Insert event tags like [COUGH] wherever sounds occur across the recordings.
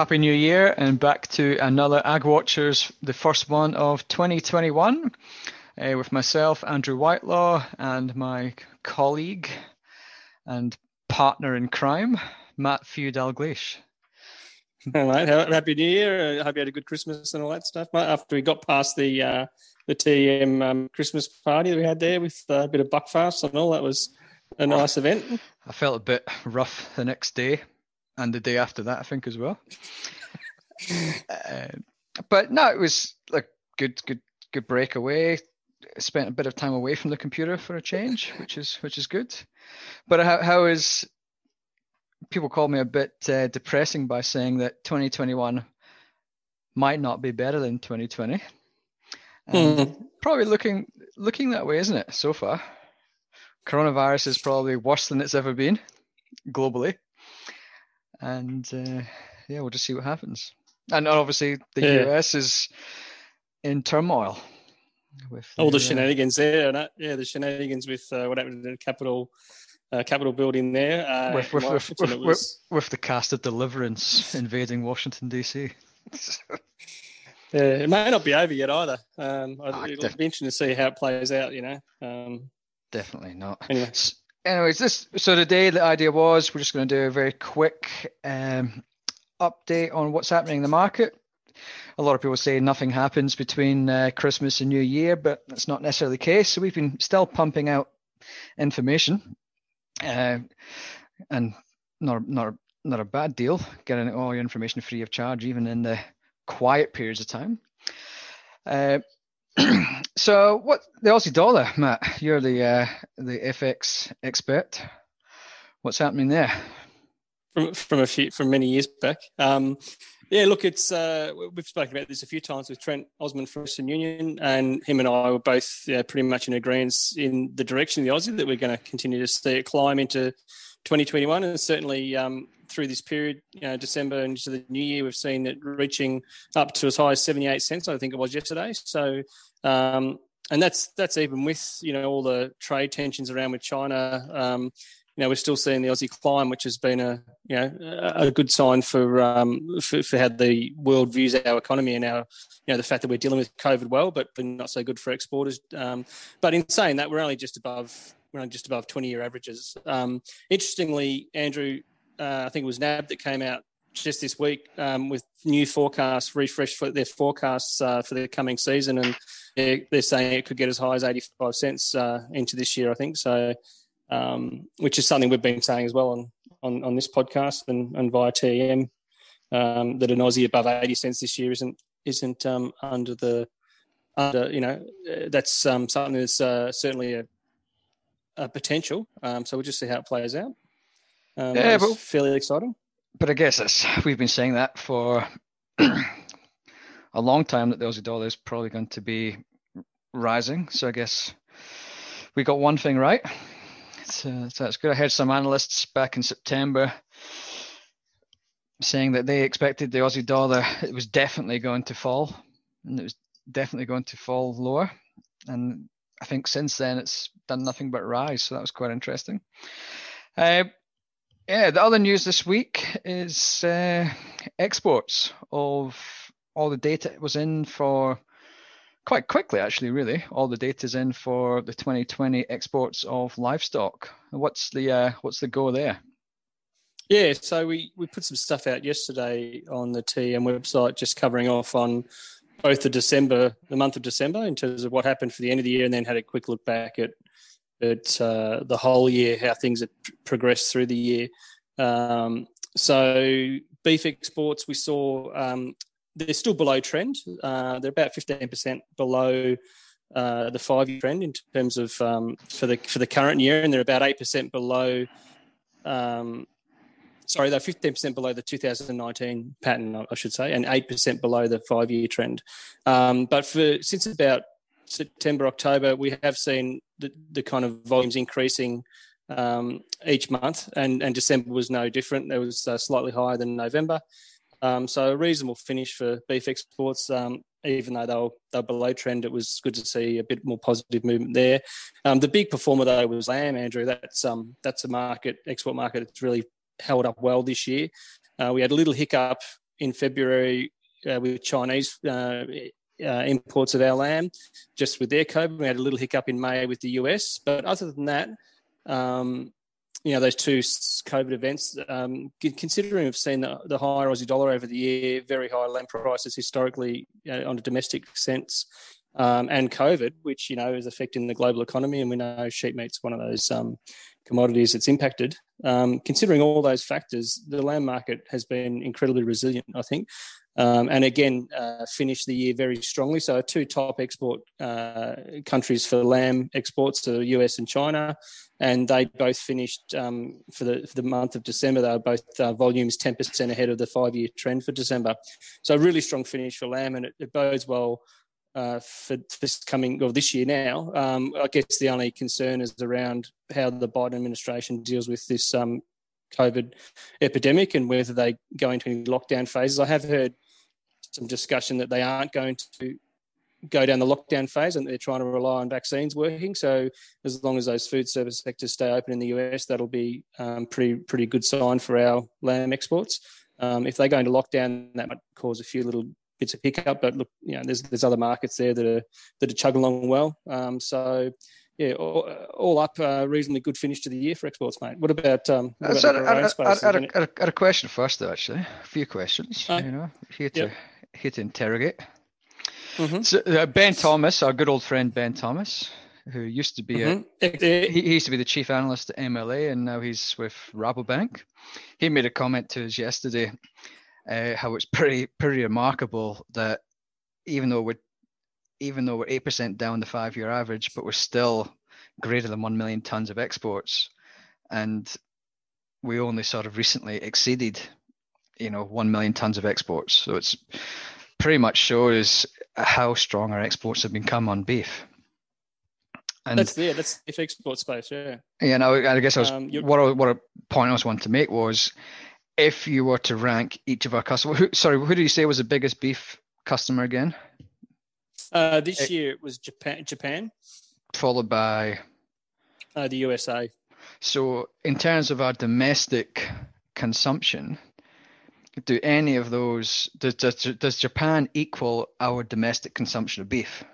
Happy New Year and back to another Ag Watchers, the first one of 2021, uh, with myself, Andrew Whitelaw, and my colleague and partner in crime, Matt Few Dalgleish. All right, happy New Year. I hope you had a good Christmas and all that stuff. After we got past the uh, the TM um, Christmas party that we had there with a bit of buckfast and all, that was a nice event. I felt a bit rough the next day and the day after that, I think as well. [LAUGHS] uh, but no, it was like good, good, good breakaway. Spent a bit of time away from the computer for a change, which is which is good. But how how is people call me a bit uh, depressing by saying that 2021 might not be better than 2020. Mm. Probably looking looking that way, isn't it? So far, coronavirus is probably worse than it's ever been globally and uh, yeah, we'll just see what happens. And obviously, the yeah. US is in turmoil with all the, the uh, shenanigans there. Yeah, the shenanigans with uh, what happened in the Capitol. Uh, Capitol building there uh, with, with, with, was... with, the cast of Deliverance invading Washington DC. [LAUGHS] yeah, it may not be over yet either. Um, oh, it'll def- be interesting to see how it plays out. You know, um, definitely not. Anyway anyways, this so today the idea was we're just going to do a very quick um, update on what's happening in the market. A lot of people say nothing happens between uh, Christmas and New Year, but that's not necessarily the case. So we've been still pumping out information, uh, and not not not a bad deal getting all your information free of charge, even in the quiet periods of time. Uh, [CLEARS THROAT] so what the Aussie dollar, Matt? You're the uh, the FX expert. What's happening there? From from a few from many years back. Um, yeah, look, it's uh, we've spoken about this a few times with Trent Osman from Western Union, and him and I were both yeah, pretty much in agreement in the direction of the Aussie that we're going to continue to see it climb into 2021, and certainly um, through this period, you know, December into the new year, we've seen it reaching up to as high as 78 cents, I think it was yesterday. So, um, and that's that's even with you know all the trade tensions around with China. Um, you know, we're still seeing the Aussie climb, which has been a you know a good sign for um, for, for, how the world views our economy and our you know the fact that we're dealing with COVID well, but, but not so good for exporters. Um, but in saying that, we're only just above we're only just above 20 year averages. Um, interestingly, Andrew, uh, I think it was NAB that came out just this week um, with new forecasts, refreshed for their forecasts uh, for the coming season, and they're, they're, saying it could get as high as 85 cents uh, into this year, I think. So, um, which is something we've been saying as well on on, on this podcast and, and via TM um, that an Aussie above 80 cents this year isn't isn't um, under the under you know uh, that's um, something that's uh, certainly a, a potential. Um, so we'll just see how it plays out. Um, yeah, but, fairly exciting. But I guess it's, we've been saying that for [CLEARS THROAT] a long time that the Aussie dollar is probably going to be rising. So I guess we got one thing right. So, so that's good. I heard some analysts back in September saying that they expected the Aussie dollar it was definitely going to fall, and it was definitely going to fall lower. And I think since then it's done nothing but rise. So that was quite interesting. Uh, yeah, the other news this week is uh, exports of all the data was in for quite quickly, actually. Really, all the data is in for the 2020 exports of livestock. What's the uh, what's the go there? Yeah, so we, we put some stuff out yesterday on the TM website, just covering off on both the December, the month of December, in terms of what happened for the end of the year, and then had a quick look back at uh, the whole year, how things had progressed through the year. Um, so beef exports, we saw um, they're still below trend. Uh, they're about 15% below uh, the five-year trend in terms of um, for the for the current year, and they're about eight percent below. Um, sorry, they're 15% below the 2019 pattern, I should say, and 8% below the five-year trend. Um, but for since about September, October, we have seen the, the kind of volumes increasing um, each month, and, and December was no different. It was uh, slightly higher than November. Um, so a reasonable finish for beef exports. Um, even though they were, they were below trend, it was good to see a bit more positive movement there. Um, the big performer though was lamb, Andrew. That's um, that's a market export market that's really held up well this year. Uh, we had a little hiccup in February uh, with Chinese uh, uh, imports of our lamb, just with their COVID. We had a little hiccup in May with the US, but other than that, um, you know, those two COVID events, um, considering we've seen the, the, higher Aussie dollar over the year, very high lamb prices historically know, on a domestic sense, um, and COVID, which, you know, is affecting the global economy. And we know sheep meat's one of those um, commodities that's impacted. Um, considering all those factors, the lamb market has been incredibly resilient, I think. Um, and again, uh, finished the year very strongly. So, two top export uh, countries for lamb exports are the US and China, and they both finished um, for, the, for the month of December. They were both uh, volumes 10% ahead of the five year trend for December. So, really strong finish for lamb, and it, it bodes well uh, for this coming well this year now. Um, I guess the only concern is around how the Biden administration deals with this um, COVID epidemic and whether they go into any lockdown phases. I have heard some discussion that they aren't going to go down the lockdown phase and they're trying to rely on vaccines working. So as long as those food service sectors stay open in the US, that'll be um, pretty pretty good sign for our lamb exports. Um, if they go into lockdown, that might cause a few little bits of hiccup. But look, you know, there's there's other markets there that are that are chugging along well. Um, so yeah, all, all up, uh, reasonably good finish to the year for exports, mate. What about? Um, what about I, I, had a question first, though. Actually, a few questions. Uh, you know, here to yep. here to interrogate. Mm-hmm. So, uh, ben Thomas, our good old friend Ben Thomas, who used to be mm-hmm. a, he, he, used to be the chief analyst at MLA, and now he's with Rabobank. He made a comment to us yesterday uh, how it's pretty pretty remarkable that even though we're even though we're 8% down the five year average, but we're still greater than 1 million tons of exports. And we only sort of recently exceeded, you know, 1 million tons of exports. So it's pretty much shows how strong our exports have become on beef. And that's yeah, that's the export space, yeah. Yeah, no, I guess I was um, what I, what a point I was wanting to make was if you were to rank each of our customers. Who, sorry, who do you say was the biggest beef customer again? Uh, this it, year it was Japan. Japan, followed by uh, the USA. So, in terms of our domestic consumption, do any of those does, does, does Japan equal our domestic consumption of beef?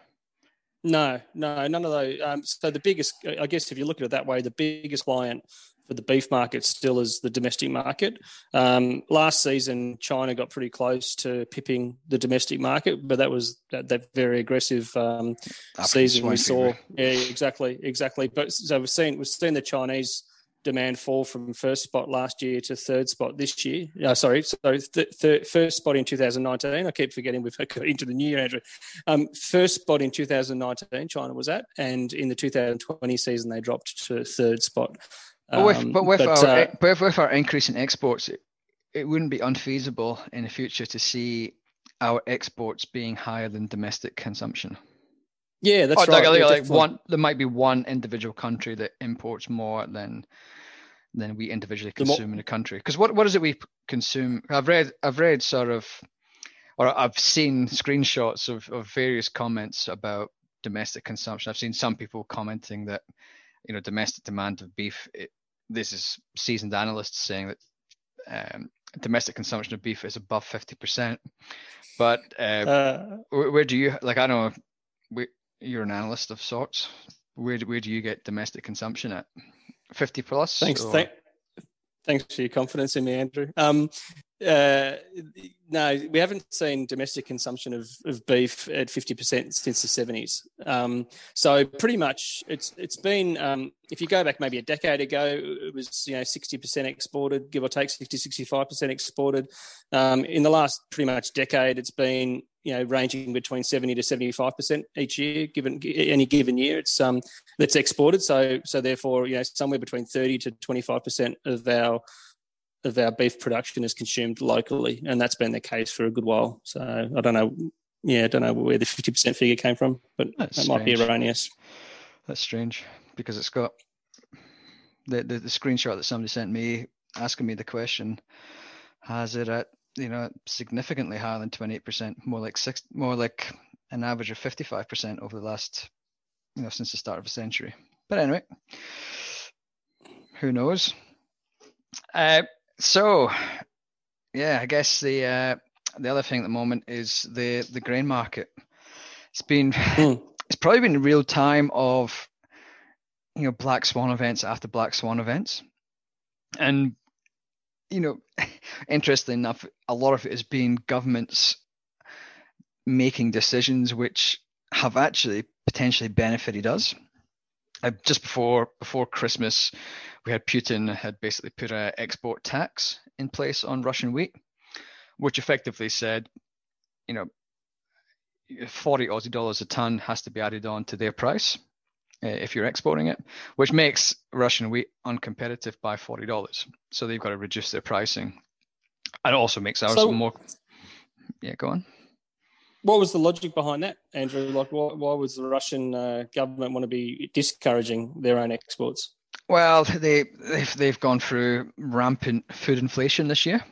No, no, none of those. Um, so the biggest, I guess, if you look at it that way, the biggest client for the beef market still is the domestic market. Um, last season, China got pretty close to pipping the domestic market, but that was that, that very aggressive um, season we saw. Yeah, exactly, exactly. But so we've seen we've seen the Chinese demand fall from first spot last year to third spot this year. Uh, sorry, so th- th- first spot in 2019. I keep forgetting we've got into the new year, Andrew. Um, first spot in 2019, China was at, and in the 2020 season they dropped to third spot. But with, um, but with but, our uh, but with our increase in exports, it, it wouldn't be unfeasible in the future to see our exports being higher than domestic consumption. Yeah, that's right. Like, like one, there might be one individual country that imports more than than we individually consume in a country. Because what what is it we consume? I've read I've read sort of, or I've seen screenshots of of various comments about domestic consumption. I've seen some people commenting that you know domestic demand of beef. It, this is seasoned analysts saying that um, domestic consumption of beef is above fifty percent. But uh, uh, where, where, do you like? I don't know. Where, you're an analyst of sorts. Where where do you get domestic consumption at? Fifty plus. Thanks. Th- thanks for your confidence in me, Andrew. Um, uh, no, we haven't seen domestic consumption of, of beef at 50% since the 70s. Um, so pretty much it's it's been, um, if you go back maybe a decade ago, it was, you know, 60% exported, give or take 60, 65% exported. Um, in the last pretty much decade, it's been, you know, ranging between 70 to 75% each year, given any given year, it's um, that's exported. So, so therefore, you know, somewhere between 30 to 25% of our of our beef production is consumed locally, and that's been the case for a good while. So I don't know, yeah, I don't know where the fifty percent figure came from, but that's that might be erroneous. That's strange because it's got the, the, the screenshot that somebody sent me asking me the question has it at you know significantly higher than 28% more like six more like an average of 55% over the last you know since the start of the century but anyway who knows uh, so, yeah, I guess the uh, the other thing at the moment is the the grain market. It's been mm. [SIGHS] it's probably been a real time of you know black swan events after black swan events, and you know, [LAUGHS] interestingly enough, a lot of it has been governments making decisions which have actually potentially benefited us. Uh, just before before Christmas, we had Putin had basically put an export tax in place on Russian wheat, which effectively said, you know, 40 Aussie dollars a ton has to be added on to their price uh, if you're exporting it, which makes Russian wheat uncompetitive by forty dollars. So they've got to reduce their pricing, and it also makes ours so, more. Yeah, go on. What was the logic behind that, Andrew? Like, why, why was the Russian uh, government want to be discouraging their own exports? Well, they they've, they've gone through rampant food inflation this year.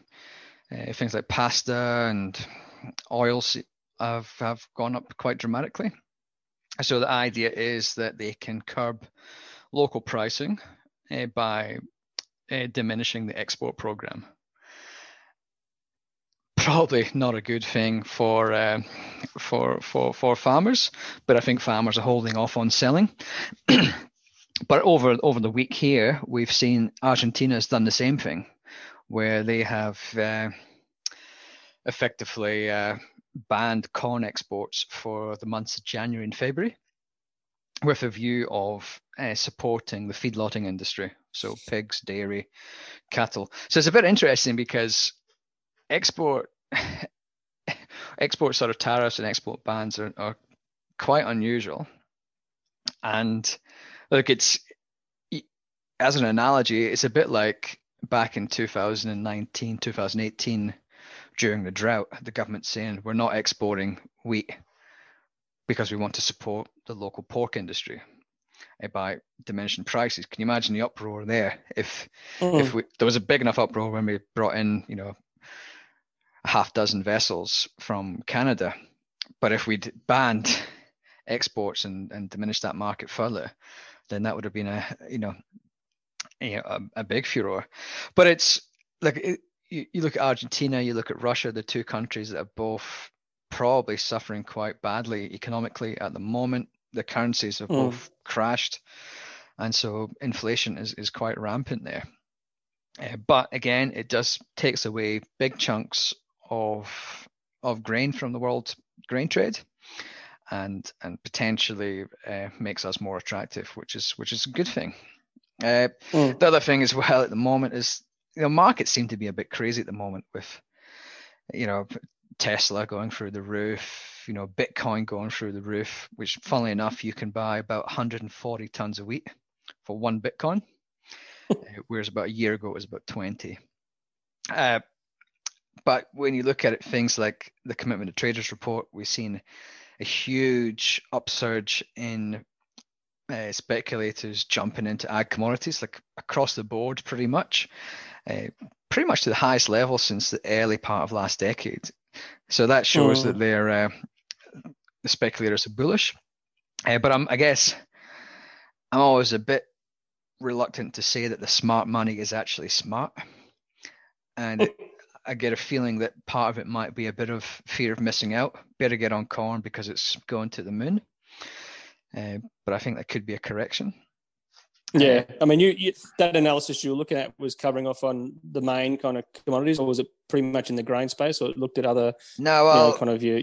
Uh, things like pasta and oils have have gone up quite dramatically. So the idea is that they can curb local pricing uh, by uh, diminishing the export program. Probably not a good thing for uh, for for for farmers, but I think farmers are holding off on selling. [CLEARS THROAT] but over over the week here, we've seen Argentina has done the same thing, where they have uh, effectively uh, banned corn exports for the months of January and February with a view of uh, supporting the feedlotting industry, so pigs, dairy, cattle. So it's a bit interesting because export [LAUGHS] export sort of tariffs and export bans are, are quite unusual. And look, it's as an analogy, it's a bit like back in 2019, 2018 during the drought, the government saying we're not exporting wheat because we want to support the local pork industry uh, by diminishing prices. Can you imagine the uproar there if mm. if we, there was a big enough uproar when we brought in, you know, a half dozen vessels from Canada, but if we'd banned exports and, and diminished that market further, then that would have been a you know a, a big furor. But it's like it, you, you look at Argentina, you look at Russia, the two countries that are both probably suffering quite badly economically at the moment. The currencies have mm. both crashed, and so inflation is, is quite rampant there. Uh, but again, it does takes away big chunks of of grain from the world grain trade, and and potentially uh, makes us more attractive, which is which is a good thing. Uh, mm. The other thing as well at the moment is you know markets seem to be a bit crazy at the moment with you know Tesla going through the roof, you know Bitcoin going through the roof, which funnily enough you can buy about 140 tons of wheat for one Bitcoin, [LAUGHS] uh, whereas about a year ago it was about 20. Uh, but when you look at it, things like the commitment to traders report, we've seen a huge upsurge in uh, speculators jumping into ag commodities, like across the board, pretty much, uh, pretty much to the highest level since the early part of last decade. So that shows mm. that they're uh, the speculators are bullish. Uh, but I'm, I guess I'm always a bit reluctant to say that the smart money is actually smart, and it, I get a feeling that part of it might be a bit of fear of missing out. Better get on corn because it's going to the moon. Uh, but I think that could be a correction. Yeah, I mean, you, you, that analysis you were looking at was covering off on the main kind of commodities, or was it pretty much in the grain space, or it looked at other? No, well, you know, kind of your.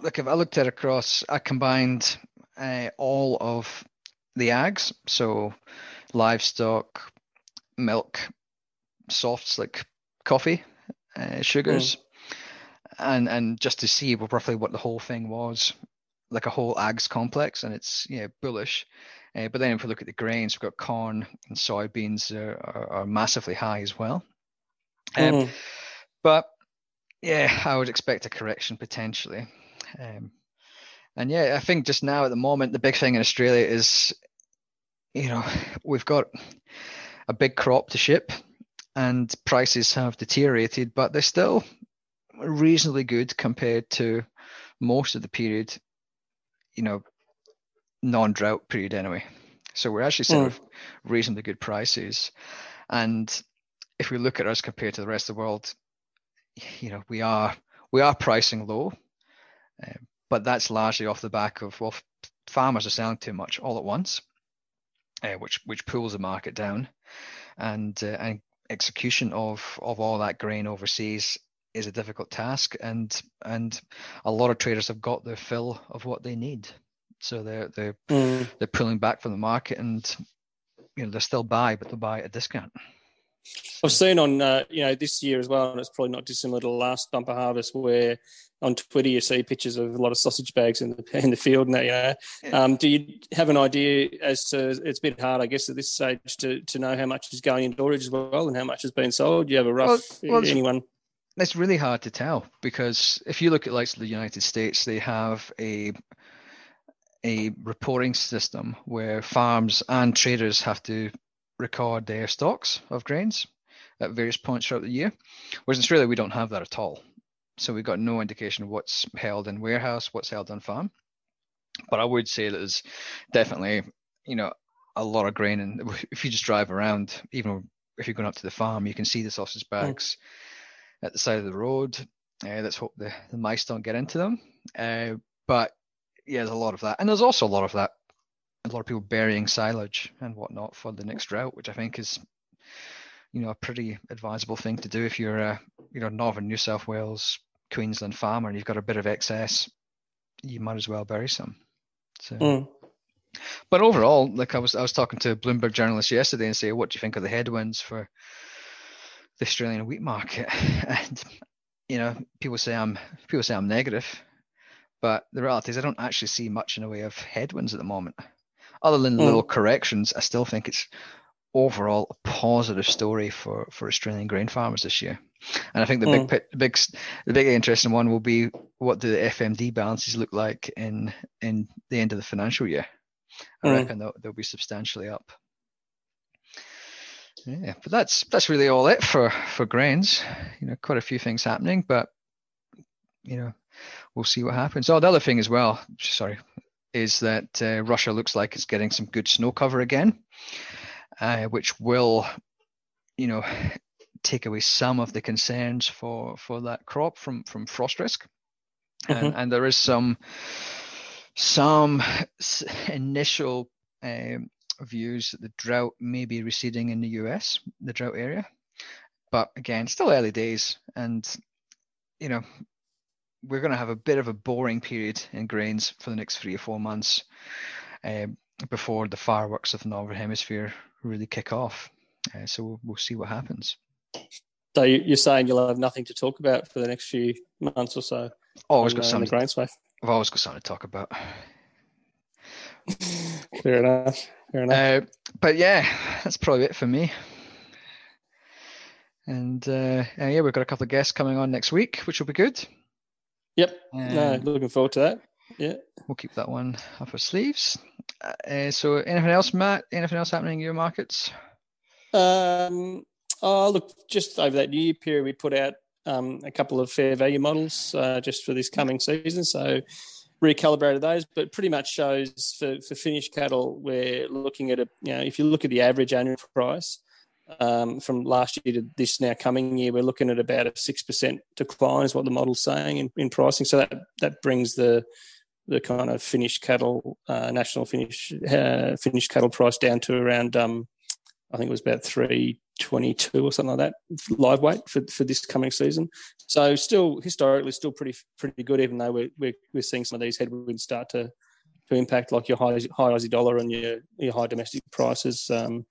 Look, if I looked at across, I combined uh, all of the ags, so livestock, milk, softs like coffee, uh, sugars, mm. and and just to see roughly what the whole thing was, like a whole ags complex, and it's yeah bullish. Uh, but then if we look at the grains, we've got corn and soybeans are, are, are massively high as well. Um, mm. But yeah, I would expect a correction potentially. Um, and yeah, I think just now at the moment, the big thing in Australia is, you know, we've got a big crop to ship and prices have deteriorated, but they're still reasonably good compared to most of the period, you know, non-drought period anyway. So we're actually sort mm. of reasonably good prices. And if we look at us compared to the rest of the world, you know, we are we are pricing low, uh, but that's largely off the back of well, farmers are selling too much all at once, uh, which which pulls the market down, and uh, and execution of of all that grain overseas is a difficult task, and and a lot of traders have got their fill of what they need, so they're they're mm. they're pulling back from the market, and you know they're still buy, but they'll buy at a discount. I've seen on uh, you know this year as well, and it's probably not dissimilar to the last bumper harvest, where on Twitter you see pictures of a lot of sausage bags in the [LAUGHS] in the field. And that, you know, yeah. um, do you have an idea as to? It's a bit hard, I guess, at this stage to, to know how much is going in storage as well, and how much has been sold. Do you have a rough well, well, anyone? It's really hard to tell because if you look at like the United States, they have a a reporting system where farms and traders have to record their stocks of grains at various points throughout the year. Whereas in Australia, we don't have that at all. So we've got no indication of what's held in warehouse, what's held on farm. But I would say that there's definitely, you know, a lot of grain. And [LAUGHS] if you just drive around, even if you're going up to the farm, you can see the sausage bags mm. at the side of the road. Uh, let's hope the, the mice don't get into them. Uh, but yeah, there's a lot of that. And there's also a lot of that a lot of people burying silage and whatnot for the next drought, which I think is, you know, a pretty advisable thing to do if you're a, you know, northern New South Wales, Queensland farmer and you've got a bit of excess, you might as well bury some. So. Mm. But overall, like I was, I was talking to a Bloomberg journalist yesterday and say, what do you think of the headwinds for the Australian wheat market? [LAUGHS] And you know, people say I'm people say I'm negative, but the reality is I don't actually see much in the way of headwinds at the moment other than mm. little corrections, I still think it's overall a positive story for, for Australian grain farmers this year. And I think the mm. big, big, the big interesting one will be what do the FMD balances look like in in the end of the financial year. I mm. reckon they'll, they'll be substantially up. Yeah, but that's that's really all it for for grains. You know, quite a few things happening, but you know, we'll see what happens. Oh, the other thing as well. Sorry, is that uh, Russia looks like it's getting some good snow cover again, uh, which will, you know, take away some of the concerns for for that crop from from frost risk, mm-hmm. and, and, there is some some initial um, views that the drought may be receding in the US, the drought area, but again, still early days, and you know we're going to have a bit of a boring period in grains for the next three or four months uh, before the fireworks of the northern hemisphere really kick off. Uh, so we'll, we'll, see what happens. So you're saying you'll have nothing to talk about for the next few months or so? Always got uh, something. Grain space. I've always got something to talk about. [LAUGHS] Fair enough. Fair enough. Uh, but yeah, that's probably it for me. And uh, yeah, we've got a couple of guests coming on next week, which will be good. Yep. Um, no, looking forward to that. Yeah. We'll keep that one up our sleeves. Uh, so, anything else, Matt? Anything else happening in your markets? Um, oh, look, just over that new year period, we put out um, a couple of fair value models uh, just for this coming season. So, recalibrated those, but pretty much shows for, for finished cattle, we're looking at a, you know, if you look at the average annual price, um, from last year to this now coming year, we're looking at about a six percent decline, is what the model's saying in, in pricing. So that that brings the the kind of finished cattle uh, national finish uh, finished cattle price down to around um, I think it was about three twenty two or something like that live weight for, for this coming season. So still historically still pretty pretty good, even though we're we're, we're seeing some of these headwinds start to to impact like your high high Aussie dollar and your your high domestic prices. Um,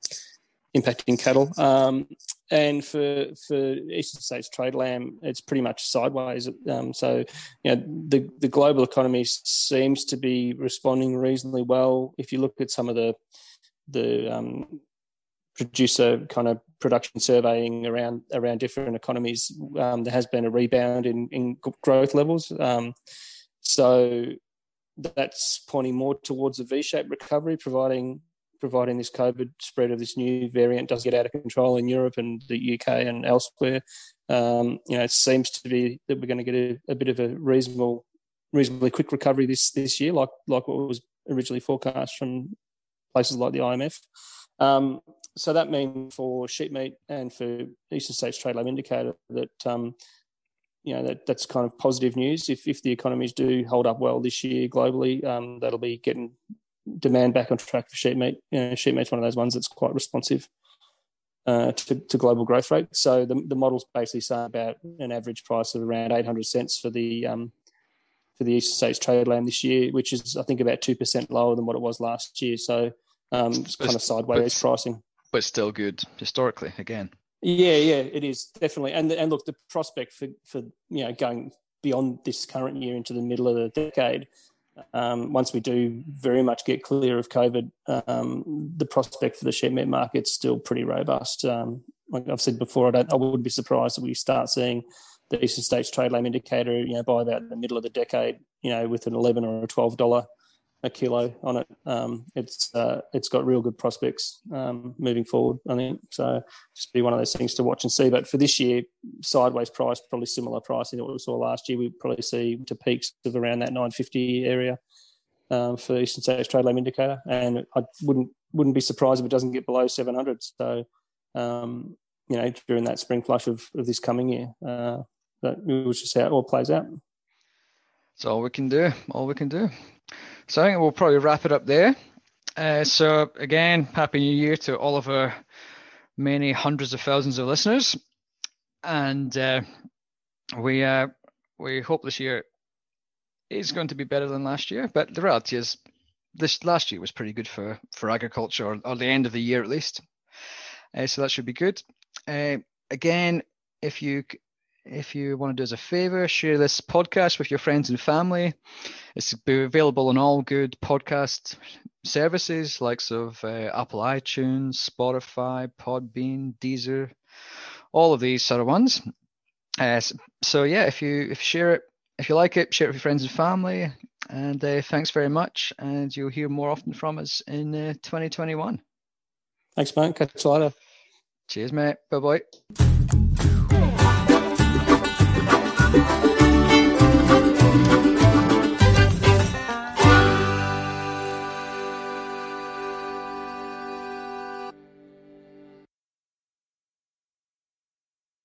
impacting cattle. Um, and for for eastern states trade lamb, it's pretty much sideways. Um, so, you know, the the global economy seems to be responding reasonably well. If you look at some of the the um, producer kind of production surveying around around different economies, um, there has been a rebound in in growth levels. Um, so that's pointing more towards a V-shaped recovery, providing providing this COVID spread of this new variant does get out of control in Europe and the UK and elsewhere. Um, you know, it seems to be that we're going to get a, a, bit of a reasonable, reasonably quick recovery this this year, like like what was originally forecast from places like the IMF. Um, so that means for sheep meat and for Eastern States Trade Lamb Indicator that um, you know that that's kind of positive news. If if the economies do hold up well this year globally, um, that'll be getting demand back on track for sheep meat. You know, sheep meat's one of those ones that's quite responsive uh, to, to, global growth rate. So the, the model's basically saying about an average price of around 800 cents for the um, for the Eastern States trade lamb this year, which is I think about two percent lower than what it was last year. So um, it's kind of sideways but, pricing, but still good historically again. Yeah, yeah, it is definitely. And and look, the prospect for for you know going beyond this current year into the middle of the decade um, once we do very much get clear of COVID, um, the prospect for the sheep meat market is still pretty robust. Um, like I've said before, I, don't, I wouldn't be surprised if we start seeing the Eastern States Trade Lamb Indicator, you know, by about the middle of the decade, you know, with an eleven or a twelve dollar a kilo on it. Um, it's uh, it's got real good prospects um, moving forward. I think so. Just be one of those things to watch and see. But for this year, sideways price, probably similar pricing to what we saw last year. We probably see to peaks of around that 950 area um, for Eastern States Trade Lamb Indicator, and I wouldn't wouldn't be surprised if it doesn't get below 700. So. Um, you know, during that spring flush of, of this coming year, uh, that we'll just see how it all plays out. That's all we can do. All we can do. So I think we'll probably wrap it up there. Uh, so again, happy New Year to all of our many hundreds of thousands of listeners, and uh, we uh, we hope this year is going to be better than last year. But the reality is, this last year was pretty good for for agriculture, or, or the end of the year at least. Uh, so that should be good. Uh, again, if you if you want to do us a favor, share this podcast with your friends and family. It's available on all good podcast services, likes of uh, Apple iTunes, Spotify, Podbean, Deezer, all of these sort of ones. Uh, so yeah, if you if you share it, if you like it, share it with your friends and family. And uh, thanks very much, and you'll hear more often from us in uh, 2021. Thanks, man. Catch you later. Cheers, mate. Bye bye. You.